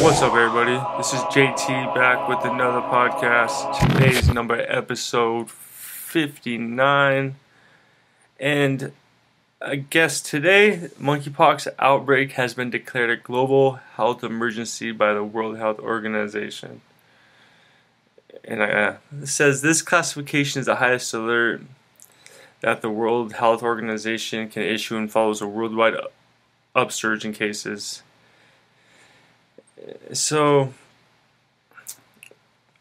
What's up, everybody? This is JT back with another podcast. Today's number episode 59. And I guess today, monkeypox outbreak has been declared a global health emergency by the World Health Organization. And uh, it says this classification is the highest alert that the World Health Organization can issue and follows a worldwide upsurge in cases. So,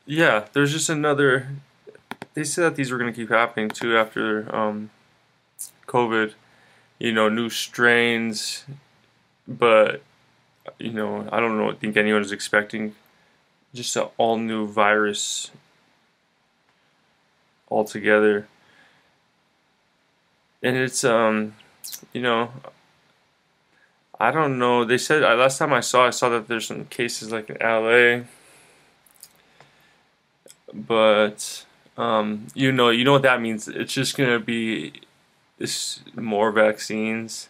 yeah, there's just another. They said that these were going to keep happening too after um, COVID. You know, new strains, but you know, I don't know. think anyone is expecting just an all new virus altogether. And it's um, you know, I don't know. They said uh, last time I saw, I saw that there's some cases like in LA, but um, you know, you know what that means. It's just gonna be this more vaccines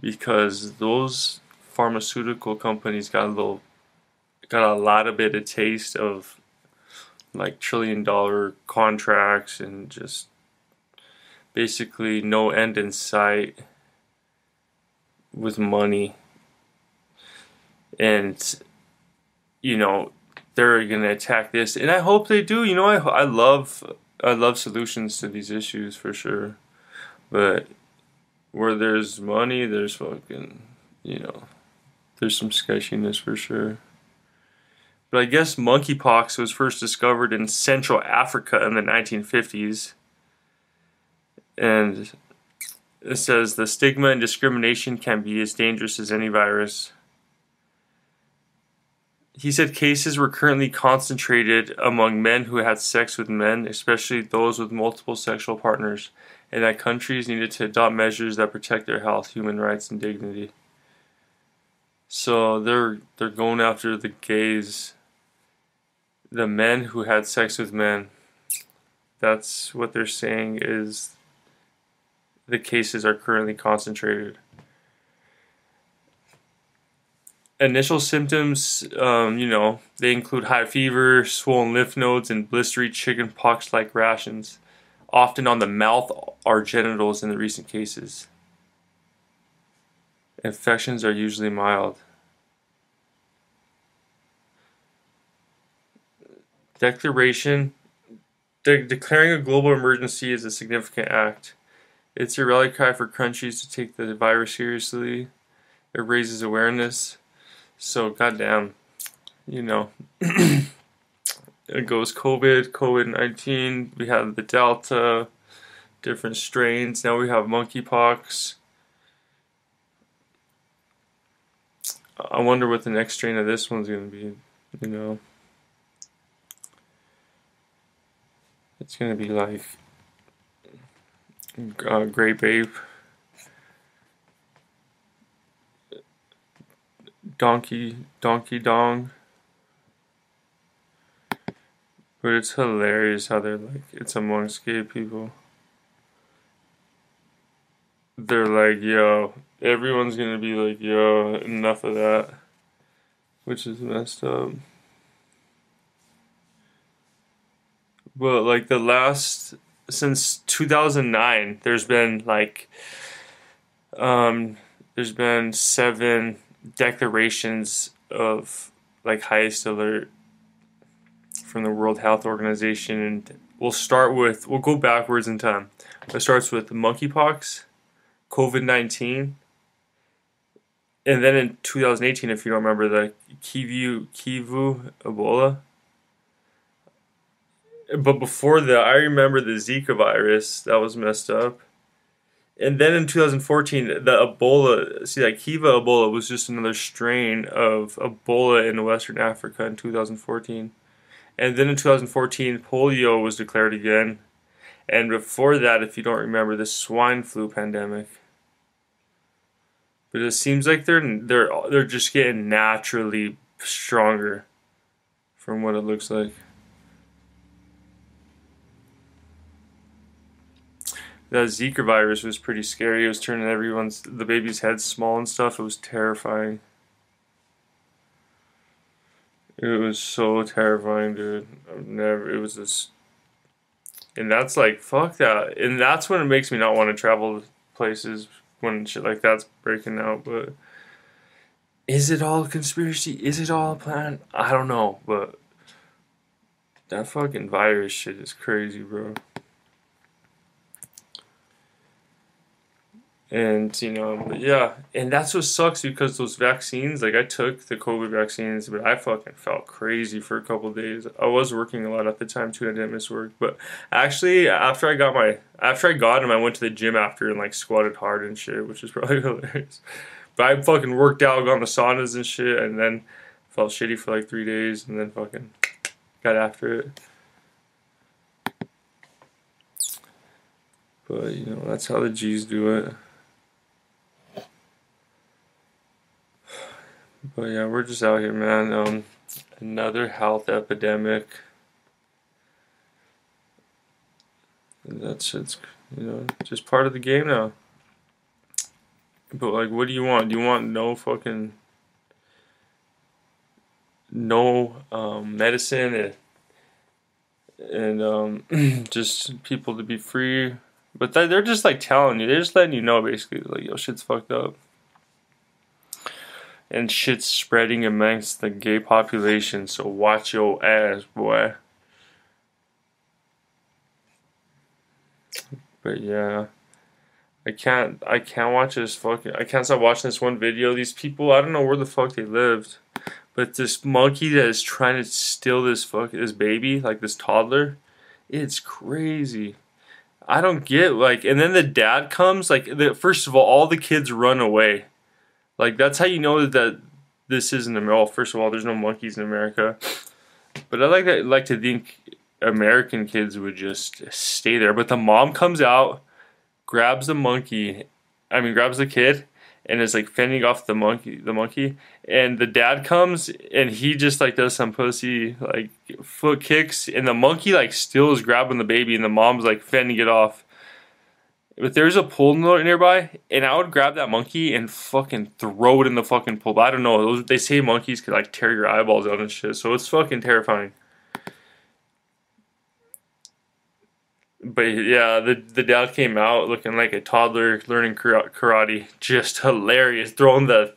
because those pharmaceutical companies got a little, got a lot of bit of taste of like trillion dollar contracts and just basically no end in sight with money. And you know they're to attack this. And i hope they do. You know I, I love i love solutions to these issues for sure. But where there's money there's fucking you know there's some sketchiness for sure. But i guess monkeypox was first discovered in central africa in the 1950s and it says the stigma and discrimination can be as dangerous as any virus. He said cases were currently concentrated among men who had sex with men, especially those with multiple sexual partners, and that countries needed to adopt measures that protect their health, human rights, and dignity. So they're they're going after the gays, the men who had sex with men. That's what they're saying is the cases are currently concentrated. Initial symptoms, um, you know, they include high fever, swollen lymph nodes, and blistery chicken pox like rations, often on the mouth or genitals in the recent cases. Infections are usually mild. Declaration de- declaring a global emergency is a significant act. It's a rally cry for countries to take the virus seriously. It raises awareness. So, goddamn, you know, it goes COVID, COVID 19. We have the Delta, different strains. Now we have monkeypox. I wonder what the next strain of this one's going to be, you know. It's going to be like uh, Grape Ape, Donkey, Donkey Dong. But it's hilarious how they're like, it's amongst gay people. They're like, yo, everyone's gonna be like, yo, enough of that. Which is messed up. But like the last since 2009 there's been like um there's been seven declarations of like highest alert from the World Health Organization and we'll start with we'll go backwards in time. It starts with monkeypox, COVID-19, and then in 2018 if you don't remember the Kivu Kivu Ebola but before that, I remember the Zika virus that was messed up. And then in 2014, the Ebola, see, like Kivu Ebola was just another strain of Ebola in Western Africa in 2014. And then in 2014, polio was declared again. And before that, if you don't remember, the swine flu pandemic. But it seems like they're they're they're just getting naturally stronger, from what it looks like. That Zika virus was pretty scary. It was turning everyone's the baby's head small and stuff. It was terrifying. It was so terrifying, dude. I've never. It was this, and that's like fuck that, and that's when it makes me not want to travel places when shit like that's breaking out. But is it all a conspiracy? Is it all a plan? I don't know, but that fucking virus shit is crazy, bro. And you know, yeah, and that's what sucks because those vaccines, like I took the COVID vaccines, but I fucking felt crazy for a couple days. I was working a lot at the time too, I didn't miss work. But actually, after I got my, after I got them, I went to the gym after and like squatted hard and shit, which is probably hilarious. But I fucking worked out, in the saunas and shit, and then felt shitty for like three days, and then fucking got after it. But you know, that's how the G's do it. But yeah, we're just out here, man. Um, another health epidemic. That's it's you know just part of the game now. But like, what do you want? Do you want no fucking no um, medicine and and um, just people to be free? But they're just like telling you, they're just letting you know basically, like, yo, shit's fucked up and shit's spreading amongst the gay population, so watch your ass, boy. But yeah. I can't I can't watch this fucking I can't stop watching this one video. These people I don't know where the fuck they lived. But this monkey that is trying to steal this fuck this baby, like this toddler, it's crazy. I don't get like and then the dad comes, like the first of all, all the kids run away. Like that's how you know that this isn't America. Well, first of all, there's no monkeys in America, but I like that. Like to think American kids would just stay there. But the mom comes out, grabs the monkey. I mean, grabs the kid and is like fending off the monkey. The monkey and the dad comes and he just like does some pussy like foot kicks and the monkey like still is grabbing the baby and the mom's like fending it off if there's a pool nearby, and I would grab that monkey and fucking throw it in the fucking pool. But I don't know. Those, they say monkeys could like tear your eyeballs out and shit, so it's fucking terrifying. But yeah, the the dad came out looking like a toddler learning karate. Just hilarious, throwing the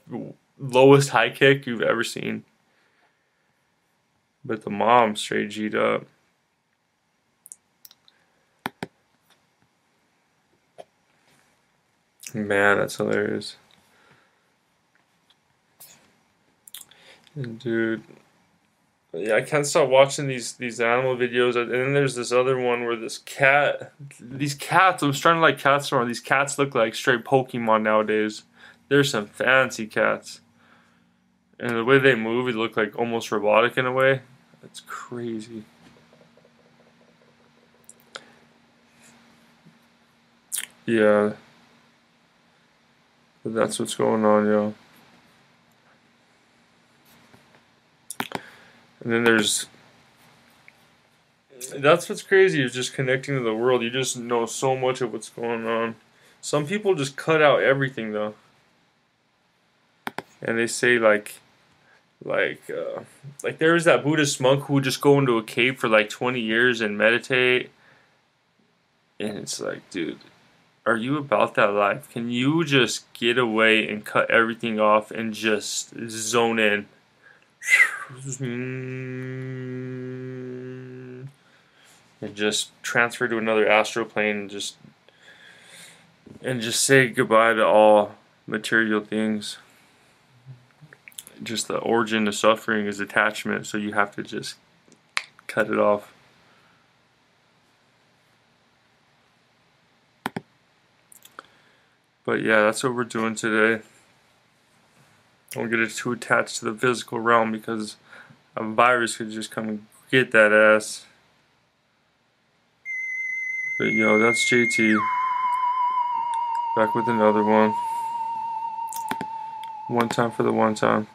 lowest high kick you've ever seen. But the mom straight G'd up. Man, that's hilarious. dude, yeah, I can't stop watching these these animal videos. And then there's this other one where this cat, these cats. I'm starting to like cats more. These cats look like straight Pokemon nowadays. There's some fancy cats, and the way they move, it look like almost robotic in a way. That's crazy. Yeah. But that's what's going on, yo. And then there's that's what's crazy is just connecting to the world. You just know so much of what's going on. Some people just cut out everything though. And they say like like uh, like there was that Buddhist monk who would just go into a cave for like 20 years and meditate. And it's like, dude, are you about that life? Can you just get away and cut everything off and just zone in? And just transfer to another astral plane and just and just say goodbye to all material things. Just the origin of suffering is attachment, so you have to just cut it off. But yeah, that's what we're doing today. Don't get it too attached to the physical realm because a virus could just come and get that ass. But yo, that's JT. Back with another one. One time for the one time.